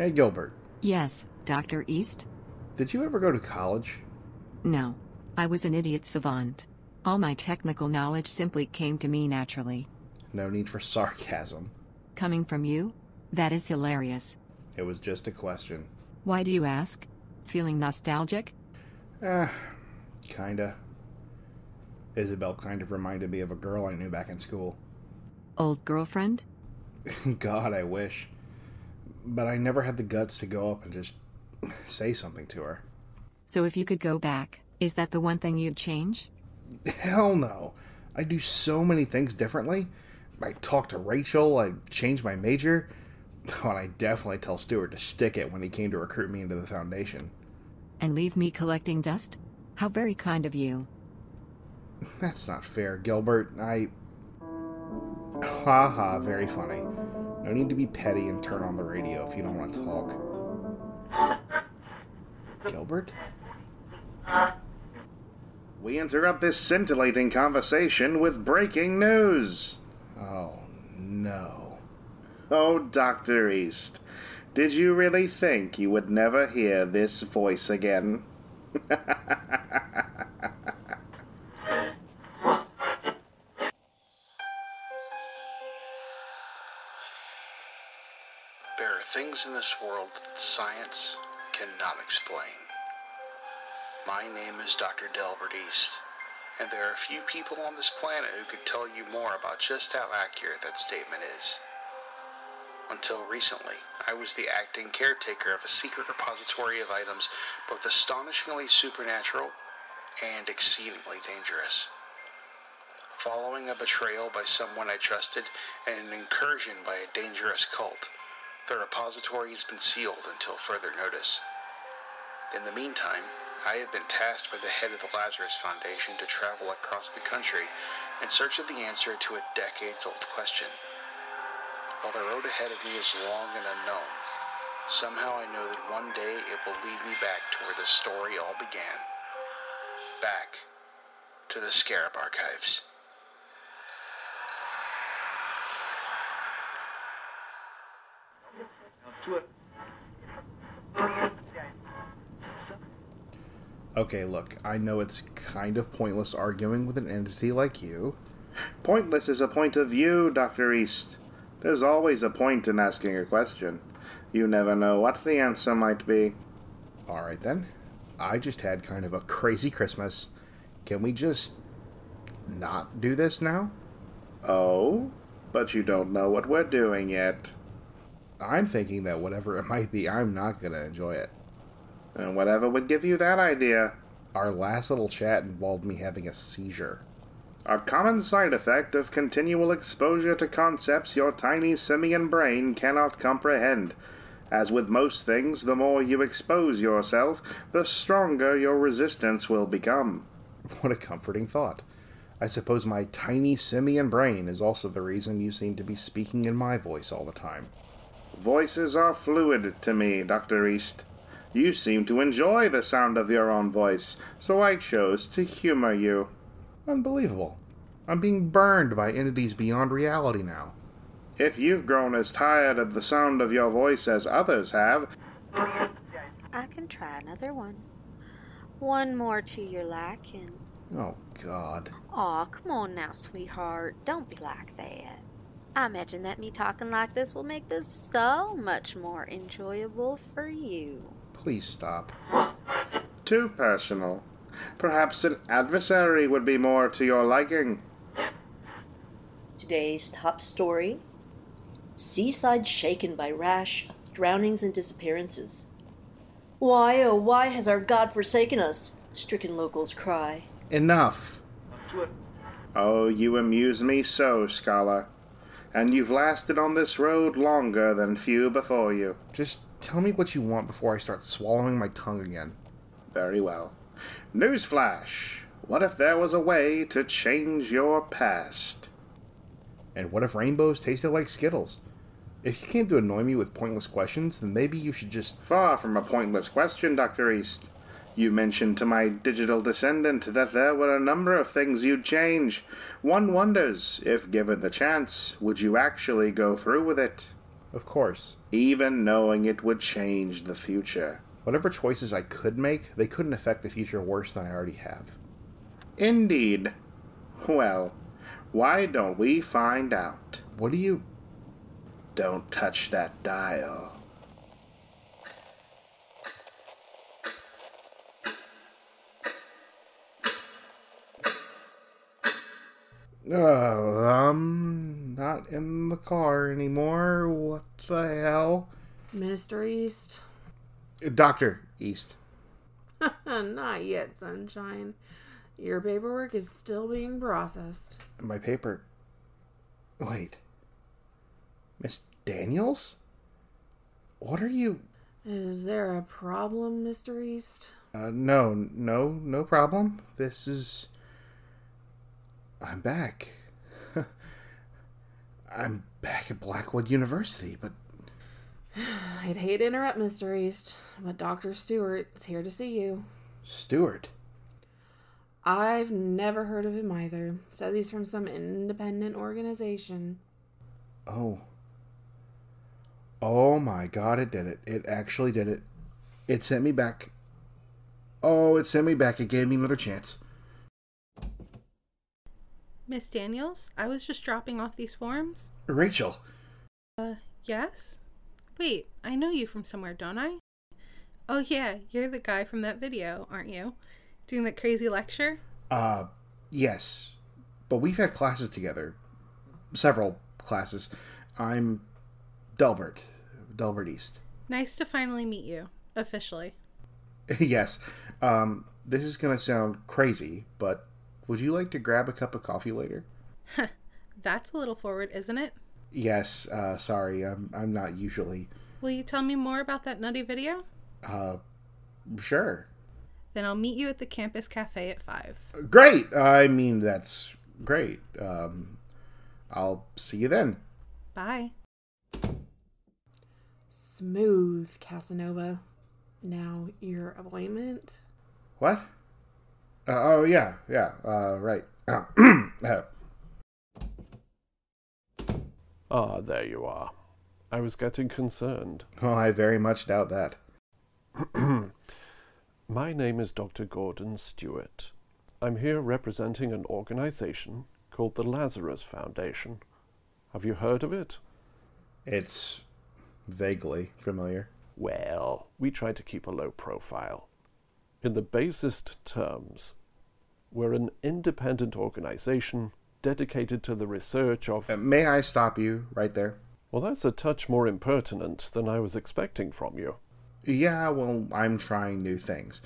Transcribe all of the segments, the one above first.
Hey, Gilbert. Yes, Dr. East? Did you ever go to college? No. I was an idiot savant. All my technical knowledge simply came to me naturally. No need for sarcasm. Coming from you? That is hilarious. It was just a question. Why do you ask? Feeling nostalgic? Ah, kinda. Isabelle kind of reminded me of a girl I knew back in school. Old girlfriend? God, I wish but I never had the guts to go up and just say something to her. So if you could go back, is that the one thing you'd change? Hell no. I do so many things differently. I talk to Rachel, I change my major. Oh, and I definitely tell Stewart to stick it when he came to recruit me into the Foundation. And leave me collecting dust? How very kind of you. That's not fair, Gilbert. I. Ha ha, very funny. No need to be petty and turn on the radio if you don't want to talk. Gilbert? We interrupt this scintillating conversation with breaking news. Oh, no. Oh, Dr. East, did you really think you would never hear this voice again? things in this world that science cannot explain. My name is Dr. Delbert East, and there are few people on this planet who could tell you more about just how accurate that statement is. Until recently, I was the acting caretaker of a secret repository of items both astonishingly supernatural and exceedingly dangerous. Following a betrayal by someone I trusted and an incursion by a dangerous cult, the repository has been sealed until further notice. In the meantime, I have been tasked by the head of the Lazarus Foundation to travel across the country in search of the answer to a decades old question. While the road ahead of me is long and unknown, somehow I know that one day it will lead me back to where the story all began. Back to the Scarab Archives. Okay, look, I know it's kind of pointless arguing with an entity like you. Pointless is a point of view, Dr. East. There's always a point in asking a question. You never know what the answer might be. Alright then. I just had kind of a crazy Christmas. Can we just not do this now? Oh? But you don't know what we're doing yet. I'm thinking that whatever it might be, I'm not going to enjoy it. And whatever would give you that idea? Our last little chat involved me having a seizure. A common side effect of continual exposure to concepts your tiny simian brain cannot comprehend. As with most things, the more you expose yourself, the stronger your resistance will become. What a comforting thought. I suppose my tiny simian brain is also the reason you seem to be speaking in my voice all the time. Voices are fluid to me, Dr. East. You seem to enjoy the sound of your own voice, so I chose to humor you. Unbelievable. I'm being burned by entities beyond reality now. If you've grown as tired of the sound of your voice as others have, I can try another one. One more to your liking. Oh, God. Aw, come on now, sweetheart. Don't be like that. I imagine that me talking like this will make this so much more enjoyable for you. Please stop. Too personal. Perhaps an adversary would be more to your liking. Today's top story Seaside shaken by rash, drownings, and disappearances. Why, oh, why has our God forsaken us? Stricken locals cry. Enough. Oh, you amuse me so, scholar. And you've lasted on this road longer than few before you. Just tell me what you want before I start swallowing my tongue again. Very well. Newsflash! What if there was a way to change your past? And what if rainbows tasted like Skittles? If you came to annoy me with pointless questions, then maybe you should just. Far from a pointless question, Dr. East. You mentioned to my digital descendant that there were a number of things you'd change. One wonders, if given the chance, would you actually go through with it? Of course. Even knowing it would change the future. Whatever choices I could make, they couldn't affect the future worse than I already have. Indeed. Well, why don't we find out? What do you. Don't touch that dial. Oh, I'm not in the car anymore. What the hell? Mr. East? Dr. East. Not yet, sunshine. Your paperwork is still being processed. My paper. Wait. Miss Daniels? What are you. Is there a problem, Mr. East? Uh, no, no, no problem. This is. I'm back. I'm back at Blackwood University, but I'd hate to interrupt, Mr. East, but Dr. Stewart is here to see you. Stewart. I've never heard of him either. Says he's from some independent organization. Oh. Oh my god, it did it. It actually did it. It sent me back. Oh, it sent me back. It gave me another chance. Miss Daniels, I was just dropping off these forms. Rachel. Uh, yes? Wait, I know you from somewhere, don't I? Oh, yeah, you're the guy from that video, aren't you? Doing that crazy lecture? Uh, yes. But we've had classes together. Several classes. I'm Delbert. Delbert East. Nice to finally meet you, officially. yes. Um, this is going to sound crazy, but would you like to grab a cup of coffee later? That's a little forward, isn't it? Yes, uh, sorry, I'm, I'm not usually. Will you tell me more about that nutty video? Uh, sure. Then I'll meet you at the campus cafe at 5. Great! I mean, that's great. Um, I'll see you then. Bye. Smooth, Casanova. Now, your appointment? What? Uh, oh, yeah, yeah, uh, right. Ah, there you are. I was getting concerned. oh, I very much doubt that. My name is Dr. Gordon Stewart. I'm here representing an organization called the Lazarus Foundation. Have you heard of it? It's vaguely familiar. Well, we try to keep a low profile. In the basest terms, we're an independent organization dedicated to the research of. Uh, may I stop you right there? Well, that's a touch more impertinent than I was expecting from you. Yeah, well, I'm trying new things.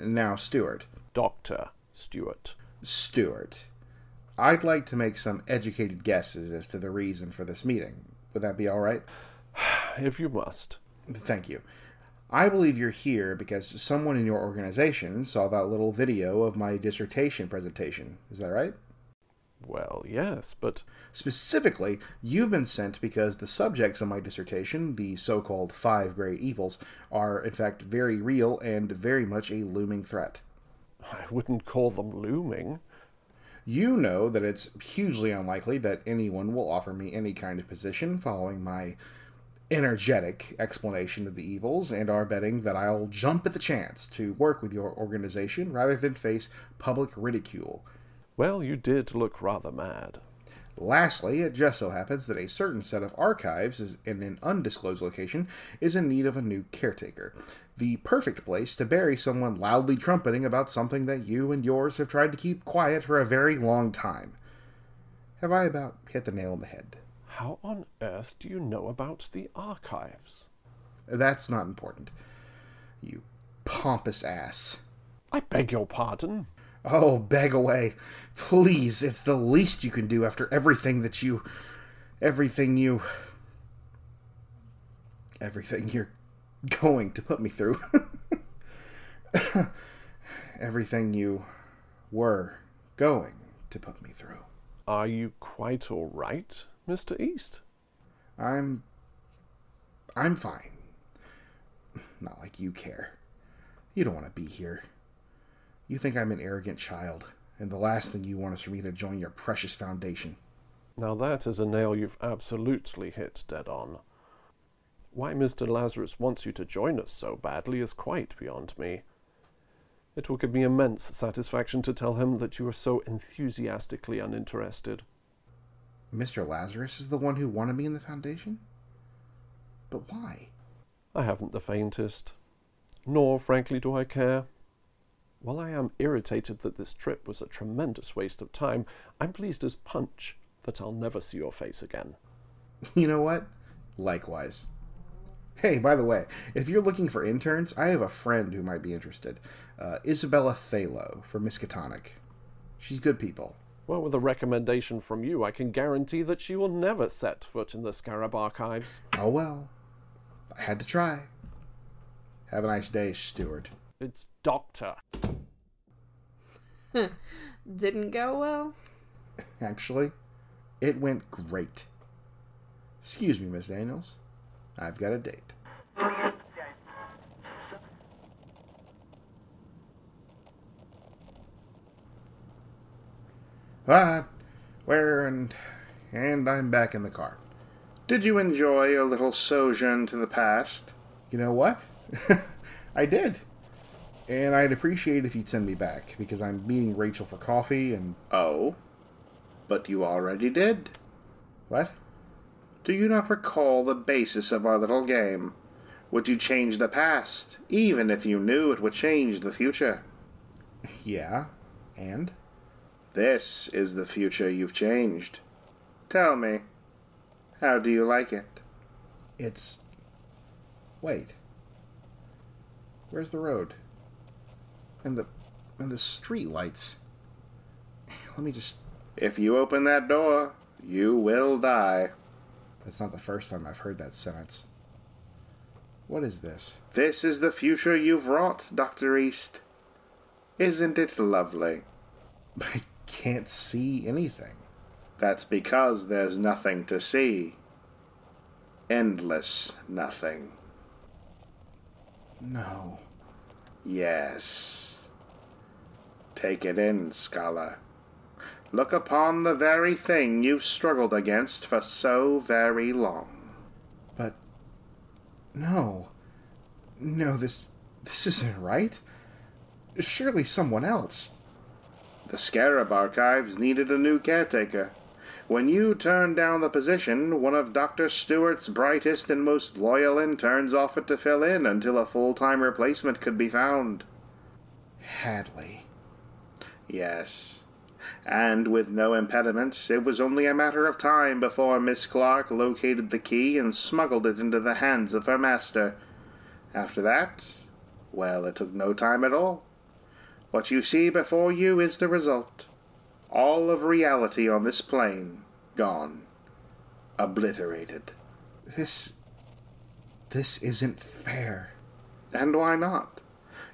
Now, Stewart. Dr. Stewart. Stewart. I'd like to make some educated guesses as to the reason for this meeting. Would that be all right? If you must. Thank you. I believe you're here because someone in your organization saw that little video of my dissertation presentation. Is that right? Well, yes, but. Specifically, you've been sent because the subjects of my dissertation, the so called five great evils, are in fact very real and very much a looming threat. I wouldn't call them looming. You know that it's hugely unlikely that anyone will offer me any kind of position following my energetic explanation of the evils, and are betting that I'll jump at the chance to work with your organization rather than face public ridicule. Well, you did look rather mad. Lastly, it just so happens that a certain set of archives is in an undisclosed location is in need of a new caretaker. The perfect place to bury someone loudly trumpeting about something that you and yours have tried to keep quiet for a very long time. Have I about hit the nail on the head? How on earth do you know about the archives? That's not important. You pompous ass. I beg your pardon. Oh, beg away. Please, it's the least you can do after everything that you. everything you. everything you're going to put me through. everything you were going to put me through. Are you quite all right, Mr. East? I'm. I'm fine. Not like you care. You don't want to be here. You think I'm an arrogant child, and the last thing you want is for me to join your precious foundation. Now that is a nail you've absolutely hit dead on. Why Mr. Lazarus wants you to join us so badly is quite beyond me. It will give me immense satisfaction to tell him that you are so enthusiastically uninterested. Mr. Lazarus is the one who wanted me in the Foundation? But why? I haven't the faintest. Nor, frankly, do I care. While I am irritated that this trip was a tremendous waste of time, I'm pleased as punch that I'll never see your face again. You know what? Likewise. Hey, by the way, if you're looking for interns, I have a friend who might be interested. Uh, Isabella Thalo from Miskatonic. She's good people. Well, with a recommendation from you, I can guarantee that she will never set foot in the Scarab archives. Oh well. I had to try. Have a nice day, Stewart. It's Doctor. Didn't go well? Actually, it went great. Excuse me, Miss Daniels. I've got a date. Ah, where and and I'm back in the car. Did you enjoy a little sojourn to the past? You know what? I did. And I'd appreciate if you'd send me back, because I'm meeting Rachel for coffee and. Oh? But you already did. What? Do you not recall the basis of our little game? Would you change the past, even if you knew it would change the future? Yeah, and? This is the future you've changed. Tell me, how do you like it? It's. Wait. Where's the road? And the. and the street lights. Let me just. If you open that door, you will die. That's not the first time I've heard that sentence. What is this? This is the future you've wrought, Dr. East. Isn't it lovely? can't see anything. That's because there's nothing to see. Endless nothing. No. Yes. Take it in, scholar. Look upon the very thing you've struggled against for so very long. But no. No, this this isn't right. Surely someone else. The Scarab Archives needed a new caretaker. When you turned down the position, one of Dr. Stewart's brightest and most loyal interns offered to fill in until a full time replacement could be found. Hadley. Yes. And with no impediments, it was only a matter of time before Miss Clark located the key and smuggled it into the hands of her master. After that, well, it took no time at all. What you see before you is the result. All of reality on this plane gone. Obliterated. This. This isn't fair. And why not?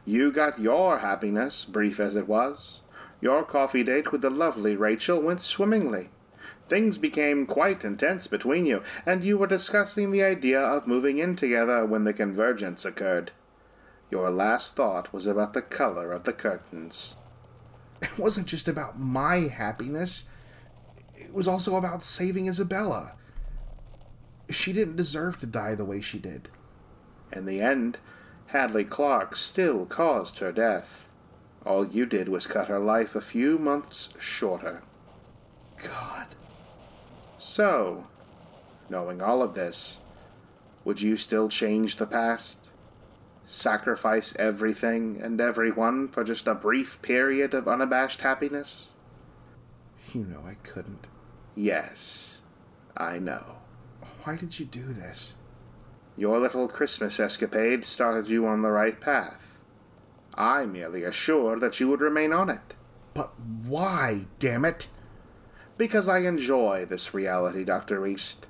You got your happiness, brief as it was. Your coffee date with the lovely Rachel went swimmingly. Things became quite intense between you, and you were discussing the idea of moving in together when the convergence occurred. Your last thought was about the color of the curtains. It wasn't just about my happiness, it was also about saving Isabella. She didn't deserve to die the way she did. In the end, Hadley Clark still caused her death. All you did was cut her life a few months shorter. God. So, knowing all of this, would you still change the past? Sacrifice everything and everyone for just a brief period of unabashed happiness? You know I couldn't. Yes, I know. Why did you do this? Your little Christmas escapade started you on the right path. I merely assured that you would remain on it. But why, damn it? because I enjoy this reality, Dr. East.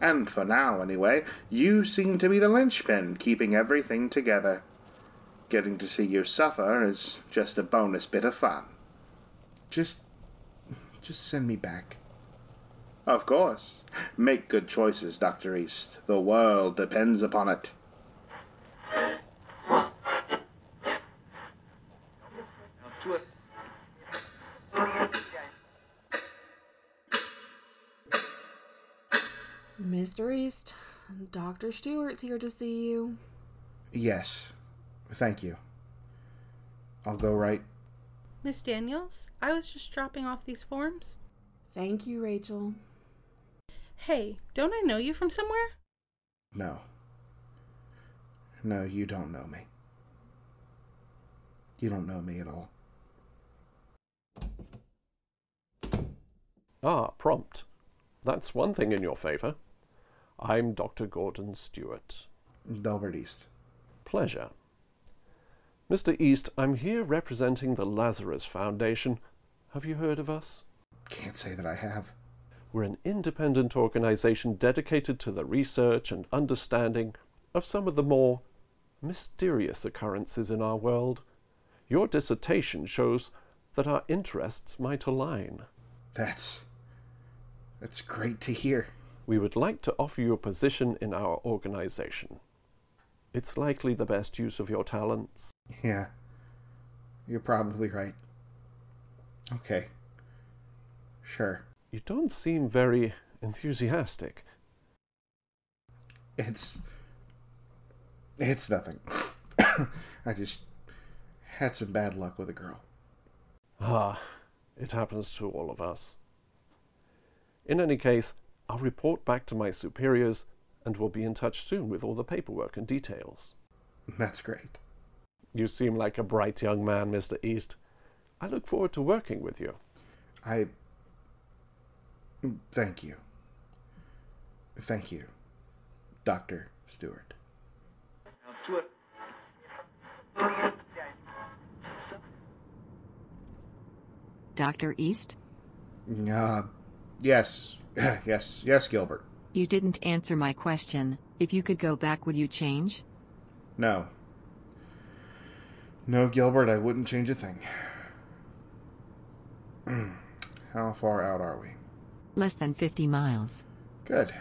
And for now, anyway, you seem to be the linchpin keeping everything together. Getting to see you suffer is just a bonus bit of fun. Just. just send me back. Of course. Make good choices, Dr. East. The world depends upon it. Mr. East, Dr. Stewart's here to see you. Yes. Thank you. I'll go right. Miss Daniels, I was just dropping off these forms. Thank you, Rachel. Hey, don't I know you from somewhere? No. No, you don't know me. You don't know me at all. Ah, prompt. That's one thing in your favour. I'm Dr. Gordon Stewart. Delbert East. Pleasure. Mr. East, I'm here representing the Lazarus Foundation. Have you heard of us? Can't say that I have. We're an independent organization dedicated to the research and understanding of some of the more mysterious occurrences in our world. Your dissertation shows that our interests might align. That's. that's great to hear. We would like to offer you a position in our organization. It's likely the best use of your talents. Yeah. You're probably right. Okay. Sure. You don't seem very enthusiastic. It's. It's nothing. I just had some bad luck with a girl. Ah, it happens to all of us. In any case, I'll report back to my superiors and we'll be in touch soon with all the paperwork and details. That's great. You seem like a bright young man, Mr. East. I look forward to working with you. I. Thank you. Thank you, Dr. Stewart. Dr. East? Uh, yes. yes. Yes, Gilbert. You didn't answer my question. If you could go back, would you change? No. No, Gilbert, I wouldn't change a thing. How far out are we? Less than 50 miles. Good.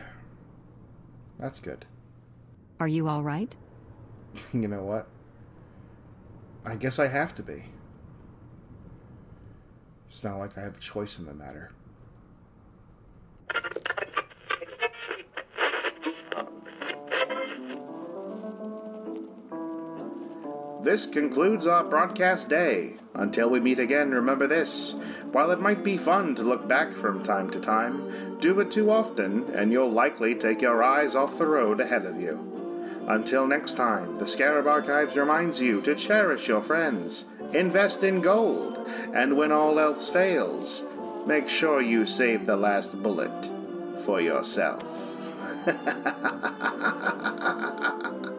That's good. Are you all right? you know what? I guess I have to be. It's not like I have a choice in the matter. This concludes our broadcast day. Until we meet again, remember this. While it might be fun to look back from time to time, do it too often, and you'll likely take your eyes off the road ahead of you. Until next time, the Scarab Archives reminds you to cherish your friends, invest in gold, and when all else fails, make sure you save the last bullet for yourself.